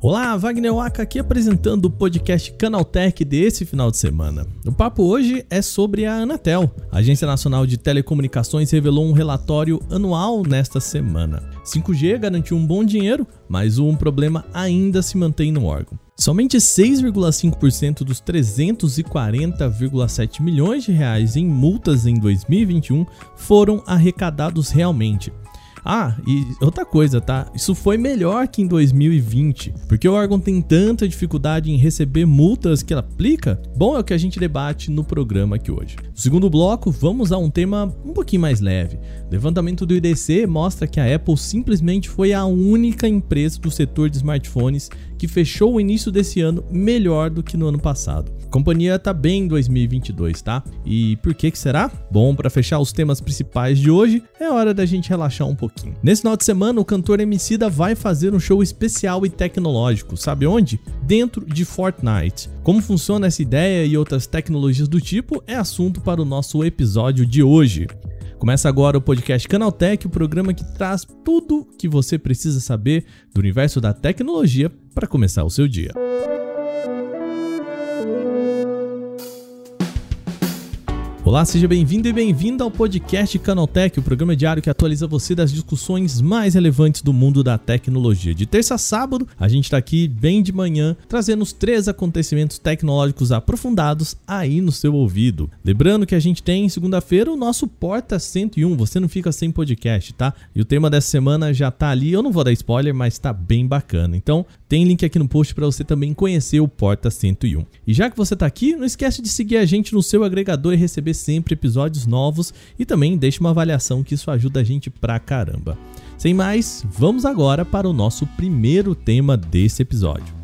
Olá, Wagner Waka aqui apresentando o podcast Canaltech desse final de semana. O papo hoje é sobre a Anatel. A Agência Nacional de Telecomunicações revelou um relatório anual nesta semana. 5G garantiu um bom dinheiro, mas um problema ainda se mantém no órgão. Somente 6,5% dos 340,7 milhões de reais em multas em 2021 foram arrecadados realmente. Ah, e outra coisa, tá? Isso foi melhor que em 2020, porque o órgão tem tanta dificuldade em receber multas que ela aplica. Bom, é o que a gente debate no programa aqui hoje. No segundo bloco, vamos a um tema um pouquinho mais leve. O levantamento do IDC mostra que a Apple simplesmente foi a única empresa do setor de smartphones que fechou o início desse ano melhor do que no ano passado. A companhia tá bem em 2022, tá? E por que que será? Bom, para fechar os temas principais de hoje, é hora da gente relaxar um pouquinho. Nesse final de semana, o cantor Emicida vai fazer um show especial e tecnológico, sabe onde? Dentro de Fortnite. Como funciona essa ideia e outras tecnologias do tipo é assunto para o nosso episódio de hoje. Começa agora o podcast Canaltech, o programa que traz tudo que você precisa saber do universo da tecnologia para começar o seu dia. Olá, seja bem-vindo e bem-vinda ao podcast Canaltech, o programa diário que atualiza você das discussões mais relevantes do mundo da tecnologia. De terça a sábado, a gente está aqui bem de manhã, trazendo os três acontecimentos tecnológicos aprofundados aí no seu ouvido. Lembrando que a gente tem segunda-feira o nosso Porta 101, você não fica sem podcast, tá? E o tema dessa semana já tá ali, eu não vou dar spoiler, mas tá bem bacana. Então, tem link aqui no post para você também conhecer o Porta 101. E já que você tá aqui, não esquece de seguir a gente no seu agregador e receber sempre episódios novos e também deixe uma avaliação que isso ajuda a gente pra caramba. Sem mais, vamos agora para o nosso primeiro tema desse episódio.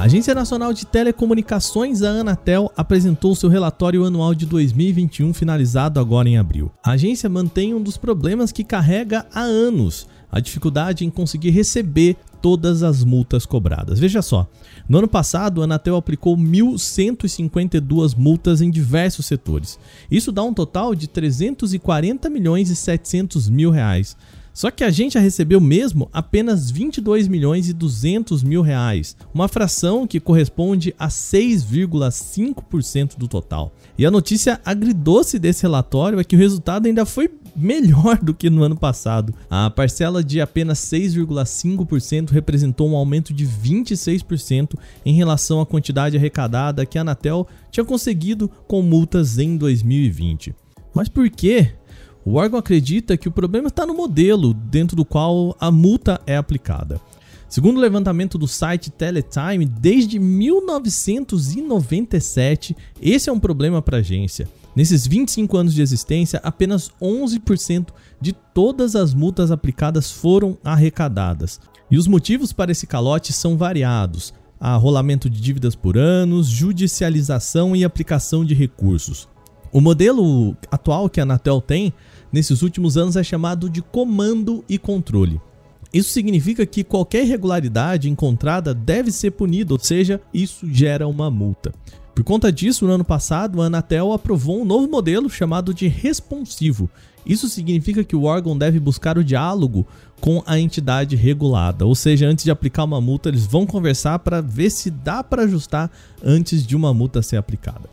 A Agência Nacional de Telecomunicações, a Anatel, apresentou seu relatório anual de 2021 finalizado agora em abril. A agência mantém um dos problemas que carrega há anos, a dificuldade em conseguir receber todas as multas cobradas. Veja só, no ano passado a Anatel aplicou 1.152 multas em diversos setores. Isso dá um total de 340 milhões e 700 mil reais. Só que a gente já recebeu mesmo apenas 22 milhões e 200 mil reais, uma fração que corresponde a 6,5% do total. E a notícia agridoce desse relatório é que o resultado ainda foi melhor do que no ano passado. A parcela de apenas 6,5% representou um aumento de 26% em relação à quantidade arrecadada que a Anatel tinha conseguido com multas em 2020. Mas por que o órgão acredita que o problema está no modelo dentro do qual a multa é aplicada. Segundo o levantamento do site Teletime, desde 1997, esse é um problema para a agência. Nesses 25 anos de existência, apenas 11% de todas as multas aplicadas foram arrecadadas. E os motivos para esse calote são variados: rolamento de dívidas por anos, judicialização e aplicação de recursos. O modelo atual que a Anatel tem nesses últimos anos é chamado de comando e controle. Isso significa que qualquer irregularidade encontrada deve ser punida, ou seja, isso gera uma multa. Por conta disso, no ano passado, a Anatel aprovou um novo modelo chamado de responsivo. Isso significa que o órgão deve buscar o diálogo com a entidade regulada, ou seja, antes de aplicar uma multa, eles vão conversar para ver se dá para ajustar antes de uma multa ser aplicada.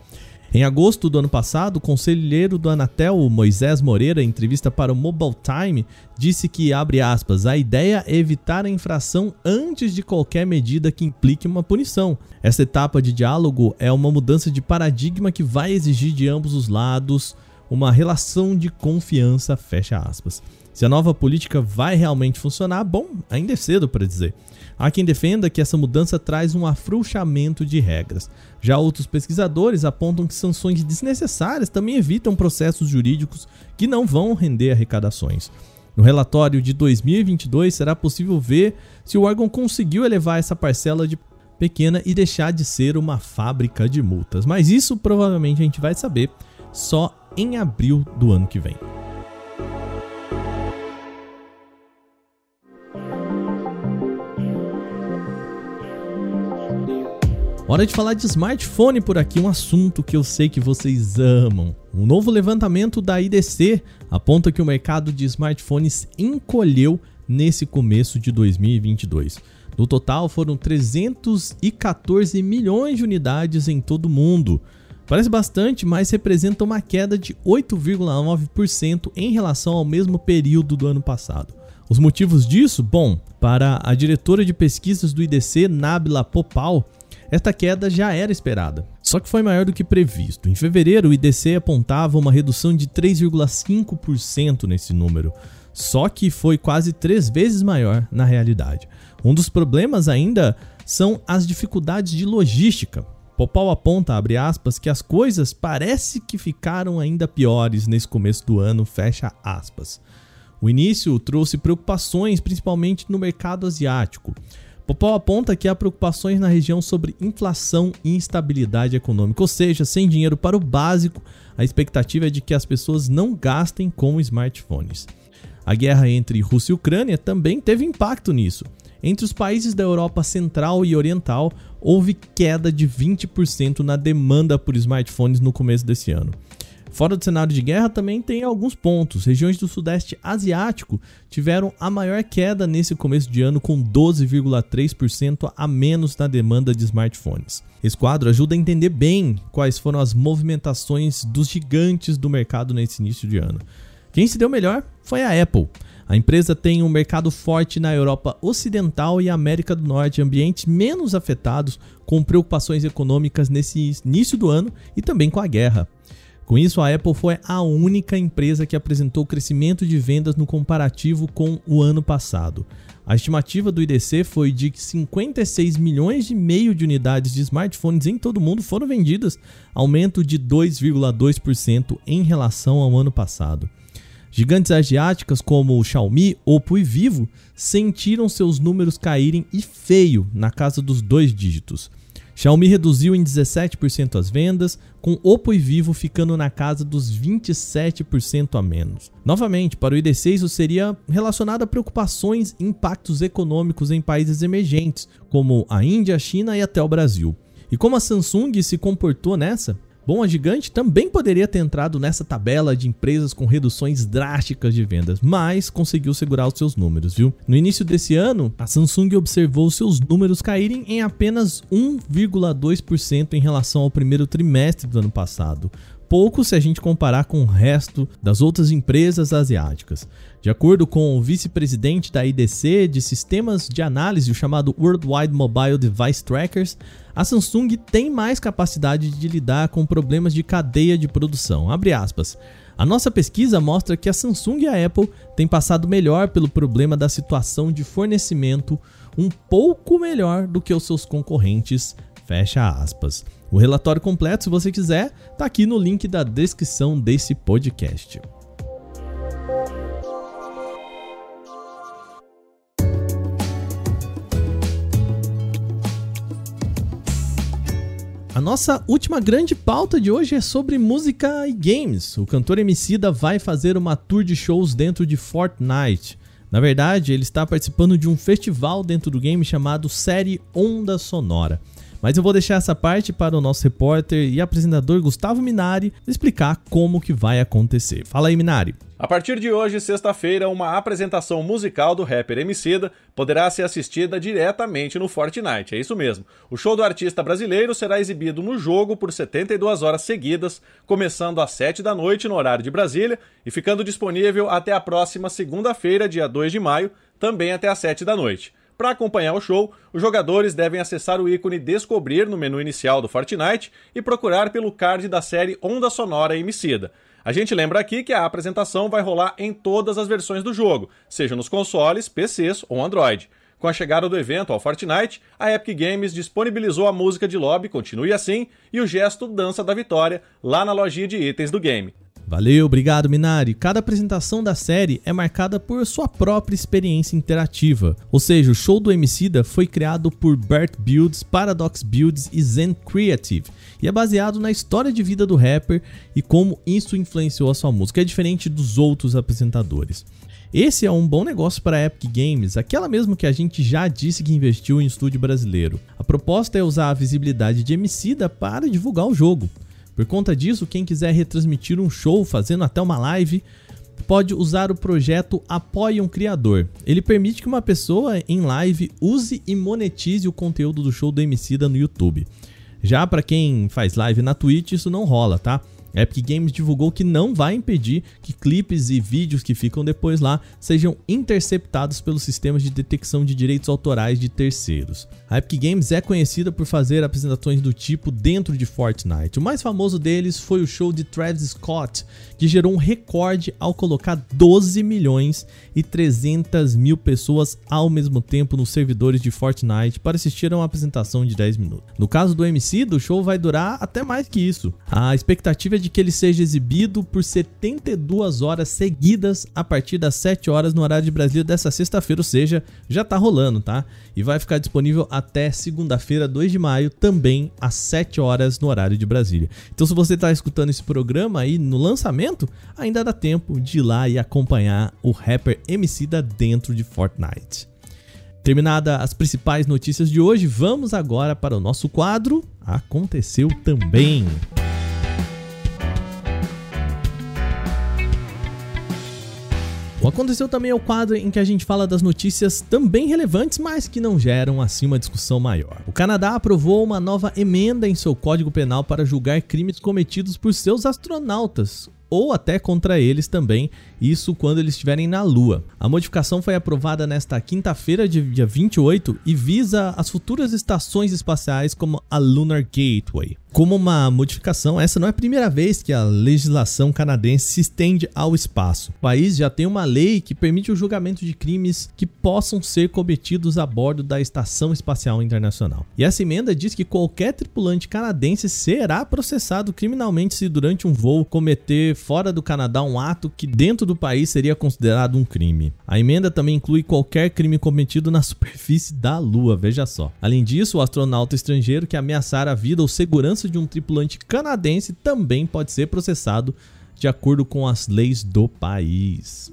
Em agosto do ano passado, o conselheiro do Anatel, Moisés Moreira, em entrevista para o Mobile Time, disse que, abre aspas, a ideia é evitar a infração antes de qualquer medida que implique uma punição. Essa etapa de diálogo é uma mudança de paradigma que vai exigir de ambos os lados uma relação de confiança, fecha aspas. Se a nova política vai realmente funcionar, bom, ainda é cedo para dizer. Há quem defenda que essa mudança traz um afrouxamento de regras. Já outros pesquisadores apontam que sanções desnecessárias também evitam processos jurídicos que não vão render arrecadações. No relatório de 2022 será possível ver se o órgão conseguiu elevar essa parcela de pequena e deixar de ser uma fábrica de multas. Mas isso provavelmente a gente vai saber só em abril do ano que vem. Hora de falar de smartphone por aqui, um assunto que eu sei que vocês amam. Um novo levantamento da IDC aponta que o mercado de smartphones encolheu nesse começo de 2022. No total, foram 314 milhões de unidades em todo o mundo. Parece bastante, mas representa uma queda de 8,9% em relação ao mesmo período do ano passado. Os motivos disso? Bom, para a diretora de pesquisas do IDC, Nabila Popal, esta queda já era esperada, só que foi maior do que previsto. Em fevereiro, o IDC apontava uma redução de 3,5% nesse número, só que foi quase três vezes maior na realidade. Um dos problemas ainda são as dificuldades de logística. Popal aponta, abre aspas, que as coisas parece que ficaram ainda piores nesse começo do ano, fecha aspas. O início trouxe preocupações, principalmente no mercado asiático. Popó aponta que há preocupações na região sobre inflação e instabilidade econômica, ou seja, sem dinheiro para o básico, a expectativa é de que as pessoas não gastem com smartphones. A guerra entre Rússia e Ucrânia também teve impacto nisso. Entre os países da Europa Central e Oriental, houve queda de 20% na demanda por smartphones no começo desse ano. Fora do cenário de guerra, também tem alguns pontos. Regiões do Sudeste Asiático tiveram a maior queda nesse começo de ano, com 12,3% a menos na demanda de smartphones. Esse quadro ajuda a entender bem quais foram as movimentações dos gigantes do mercado nesse início de ano. Quem se deu melhor foi a Apple. A empresa tem um mercado forte na Europa Ocidental e América do Norte, ambientes menos afetados com preocupações econômicas nesse início do ano e também com a guerra. Com isso, a Apple foi a única empresa que apresentou crescimento de vendas no comparativo com o ano passado. A estimativa do IDC foi de que 56 milhões e meio de unidades de smartphones em todo o mundo foram vendidas, aumento de 2,2% em relação ao ano passado. Gigantes asiáticas como o Xiaomi, Oppo e Vivo sentiram seus números caírem e feio na casa dos dois dígitos. Xiaomi reduziu em 17% as vendas, com Oppo e Vivo ficando na casa dos 27% a menos. Novamente, para o IDC isso seria relacionado a preocupações e impactos econômicos em países emergentes, como a Índia, a China e até o Brasil. E como a Samsung se comportou nessa? Bom, a Gigante também poderia ter entrado nessa tabela de empresas com reduções drásticas de vendas, mas conseguiu segurar os seus números, viu? No início desse ano, a Samsung observou seus números caírem em apenas 1,2% em relação ao primeiro trimestre do ano passado, pouco se a gente comparar com o resto das outras empresas asiáticas. De acordo com o vice-presidente da IDC de sistemas de análise, o chamado Worldwide Mobile Device Trackers, a Samsung tem mais capacidade de lidar com problemas de cadeia de produção. A nossa pesquisa mostra que a Samsung e a Apple têm passado melhor pelo problema da situação de fornecimento, um pouco melhor do que os seus concorrentes. Fecha aspas. O relatório completo, se você quiser, está aqui no link da descrição desse podcast. A nossa última grande pauta de hoje é sobre música e games. O cantor Emicida vai fazer uma tour de shows dentro de Fortnite. Na verdade, ele está participando de um festival dentro do game chamado Série Onda Sonora. Mas eu vou deixar essa parte para o nosso repórter e apresentador Gustavo Minari explicar como que vai acontecer. Fala aí, Minari. A partir de hoje, sexta-feira, uma apresentação musical do rapper Emicida poderá ser assistida diretamente no Fortnite, é isso mesmo. O show do artista brasileiro será exibido no jogo por 72 horas seguidas, começando às 7 da noite no horário de Brasília e ficando disponível até a próxima segunda-feira, dia 2 de maio, também até às 7 da noite. Para acompanhar o show, os jogadores devem acessar o ícone Descobrir no menu inicial do Fortnite e procurar pelo card da série Onda Sonora Emicida. A gente lembra aqui que a apresentação vai rolar em todas as versões do jogo, seja nos consoles, PCs ou Android. Com a chegada do evento ao Fortnite, a Epic Games disponibilizou a música de lobby Continue Assim e o gesto Dança da Vitória lá na lojinha de itens do game. Valeu, obrigado Minari. Cada apresentação da série é marcada por sua própria experiência interativa. Ou seja, o show do Emicida foi criado por Bert Builds, Paradox Builds e Zen Creative e é baseado na história de vida do rapper e como isso influenciou a sua música. É diferente dos outros apresentadores. Esse é um bom negócio para a Epic Games, aquela mesmo que a gente já disse que investiu em estúdio brasileiro. A proposta é usar a visibilidade de Emicida para divulgar o jogo. Por conta disso, quem quiser retransmitir um show fazendo até uma live pode usar o projeto Apoie um Criador. Ele permite que uma pessoa em live use e monetize o conteúdo do show do Emicida no YouTube. Já para quem faz live na Twitch, isso não rola, tá? Epic Games divulgou que não vai impedir que clipes e vídeos que ficam depois lá sejam interceptados pelos sistemas de detecção de direitos autorais de terceiros. A Epic Games é conhecida por fazer apresentações do tipo dentro de Fortnite. O mais famoso deles foi o show de Travis Scott, que gerou um recorde ao colocar 12 milhões e 300 mil pessoas ao mesmo tempo nos servidores de Fortnite para assistir a uma apresentação de 10 minutos. No caso do MC, o show vai durar até mais que isso. A expectativa é de que ele seja exibido por 72 horas seguidas a partir das 7 horas no horário de Brasília dessa sexta-feira, ou seja, já tá rolando, tá? E vai ficar disponível até segunda-feira, 2 de maio, também às 7 horas no horário de Brasília. Então, se você tá escutando esse programa aí no lançamento, ainda dá tempo de ir lá e acompanhar o rapper da dentro de Fortnite. Terminada as principais notícias de hoje, vamos agora para o nosso quadro Aconteceu também. Aconteceu também o quadro em que a gente fala das notícias também relevantes, mas que não geram assim uma discussão maior. O Canadá aprovou uma nova emenda em seu Código Penal para julgar crimes cometidos por seus astronautas, ou até contra eles também, isso quando eles estiverem na Lua. A modificação foi aprovada nesta quinta-feira, dia 28, e visa as futuras estações espaciais como a Lunar Gateway. Como uma modificação, essa não é a primeira vez que a legislação canadense se estende ao espaço. O país já tem uma lei que permite o julgamento de crimes que possam ser cometidos a bordo da Estação Espacial Internacional. E essa emenda diz que qualquer tripulante canadense será processado criminalmente se durante um voo cometer fora do Canadá um ato que dentro do país seria considerado um crime. A emenda também inclui qualquer crime cometido na superfície da Lua, veja só. Além disso, o astronauta estrangeiro que ameaçar a vida ou segurança de um tripulante canadense também pode ser processado de acordo com as leis do país.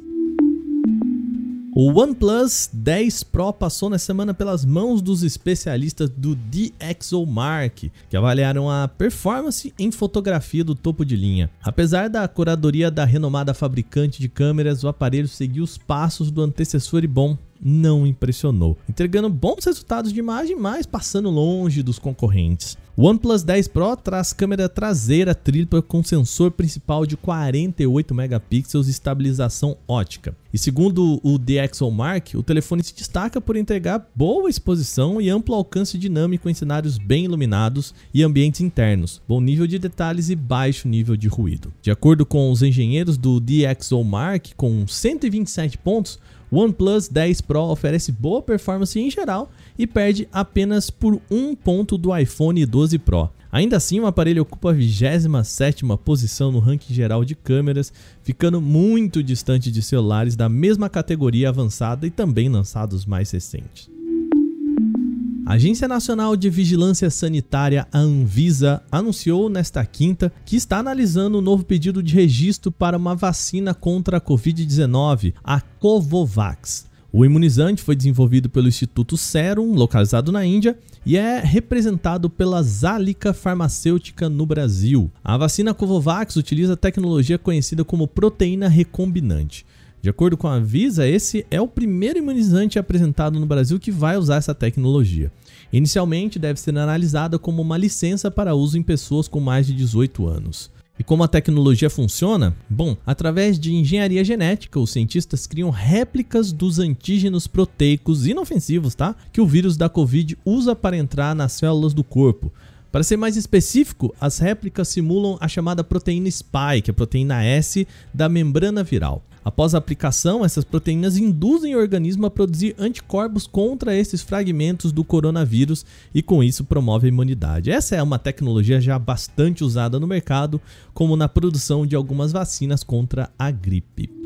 O OnePlus 10 Pro passou na semana pelas mãos dos especialistas do DxOMark, que avaliaram a performance em fotografia do topo de linha. Apesar da curadoria da renomada fabricante de câmeras, o aparelho seguiu os passos do antecessor e bom, não impressionou, entregando bons resultados de imagem, mas passando longe dos concorrentes. O OnePlus 10 Pro traz câmera traseira tripla com sensor principal de 48 megapixels e estabilização ótica. E segundo o DxOMark, o telefone se destaca por entregar boa exposição e amplo alcance dinâmico em cenários bem iluminados e ambientes internos, bom nível de detalhes e baixo nível de ruído. De acordo com os engenheiros do DxOMark, com 127 pontos, OnePlus 10 Pro oferece boa performance em geral e perde apenas por um ponto do iPhone 12 Pro. Ainda assim, o aparelho ocupa a 27ª posição no ranking geral de câmeras, ficando muito distante de celulares da mesma categoria avançada e também lançados mais recentes. A Agência Nacional de Vigilância Sanitária, a Anvisa, anunciou nesta quinta que está analisando um novo pedido de registro para uma vacina contra a Covid-19, a Covovax. O imunizante foi desenvolvido pelo Instituto Serum, localizado na Índia, e é representado pela Zalica Farmacêutica no Brasil. A vacina Covovax utiliza tecnologia conhecida como proteína recombinante. De acordo com a Visa, esse é o primeiro imunizante apresentado no Brasil que vai usar essa tecnologia. Inicialmente, deve ser analisada como uma licença para uso em pessoas com mais de 18 anos. E como a tecnologia funciona? Bom, através de engenharia genética, os cientistas criam réplicas dos antígenos proteicos inofensivos, tá? Que o vírus da Covid usa para entrar nas células do corpo. Para ser mais específico, as réplicas simulam a chamada proteína spike, a proteína S da membrana viral. Após a aplicação, essas proteínas induzem o organismo a produzir anticorpos contra esses fragmentos do coronavírus e com isso promove a imunidade. Essa é uma tecnologia já bastante usada no mercado, como na produção de algumas vacinas contra a gripe.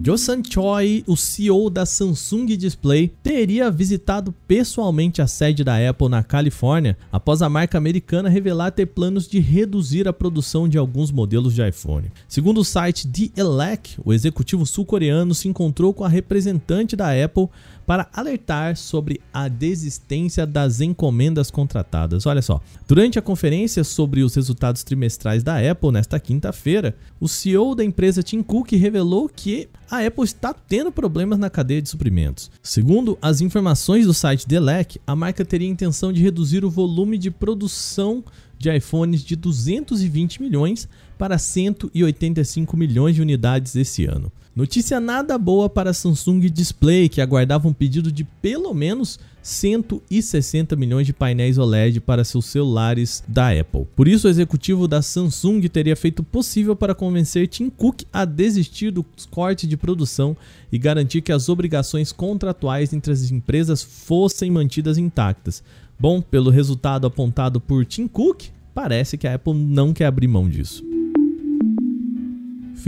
Joseon Choi, o CEO da Samsung Display, teria visitado pessoalmente a sede da Apple na Califórnia após a marca americana revelar ter planos de reduzir a produção de alguns modelos de iPhone. Segundo o site The Elec, o executivo sul-coreano se encontrou com a representante da Apple para alertar sobre a desistência das encomendas contratadas. Olha só, durante a conferência sobre os resultados trimestrais da Apple nesta quinta-feira, o CEO da empresa Tim Cook revelou que a Apple está tendo problemas na cadeia de suprimentos. Segundo as informações do site Delec, a marca teria intenção de reduzir o volume de produção de iPhones de 220 milhões para 185 milhões de unidades esse ano. Notícia nada boa para a Samsung Display, que aguardava um pedido de pelo menos 160 milhões de painéis OLED para seus celulares da Apple. Por isso, o executivo da Samsung teria feito o possível para convencer Tim Cook a desistir do corte de produção e garantir que as obrigações contratuais entre as empresas fossem mantidas intactas. Bom, pelo resultado apontado por Tim Cook, parece que a Apple não quer abrir mão disso.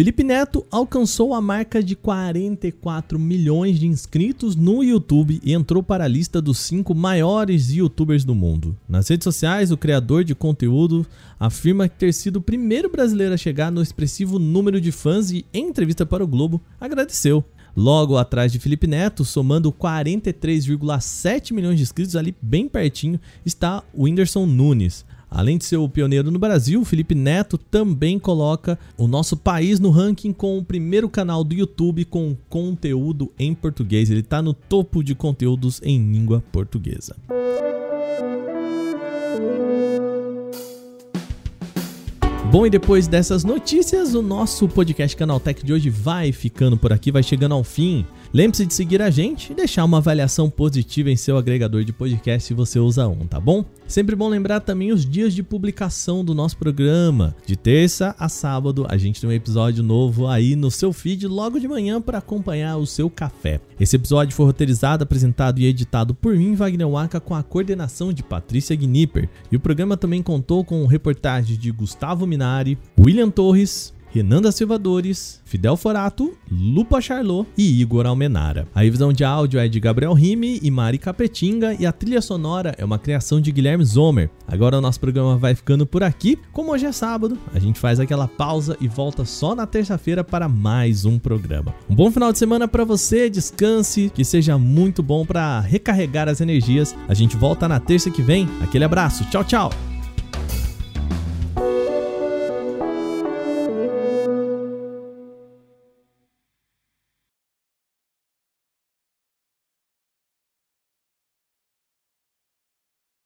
Felipe Neto alcançou a marca de 44 milhões de inscritos no YouTube e entrou para a lista dos cinco maiores youtubers do mundo. Nas redes sociais, o criador de conteúdo afirma ter sido o primeiro brasileiro a chegar no expressivo número de fãs e, em entrevista para o Globo, agradeceu. Logo atrás de Felipe Neto, somando 43,7 milhões de inscritos, ali bem pertinho, está o Whindersson Nunes. Além de ser o pioneiro no Brasil, Felipe Neto também coloca o nosso país no ranking com o primeiro canal do YouTube com conteúdo em português. Ele está no topo de conteúdos em língua portuguesa. Bom, e depois dessas notícias, o nosso podcast Canaltech de hoje vai ficando por aqui, vai chegando ao fim. Lembre-se de seguir a gente e deixar uma avaliação positiva em seu agregador de podcast se você usa um, tá bom? Sempre bom lembrar também os dias de publicação do nosso programa. De terça a sábado, a gente tem um episódio novo aí no seu feed logo de manhã para acompanhar o seu café. Esse episódio foi roteirizado, apresentado e editado por mim, Wagner Waka, com a coordenação de Patrícia Gnipper. E o programa também contou com reportagens de Gustavo Minari, William Torres, Renan da Silva Dores, Fidel Forato, Lupa Charlot e Igor Almenara. A revisão de áudio é de Gabriel Rime e Mari Capetinga e a trilha sonora é uma criação de Guilherme Zomer. Agora o nosso programa vai ficando por aqui. Como hoje é sábado, a gente faz aquela pausa e volta só na terça-feira para mais um programa. Um bom final de semana para você, descanse, que seja muito bom para recarregar as energias. A gente volta na terça que vem. Aquele abraço, tchau, tchau.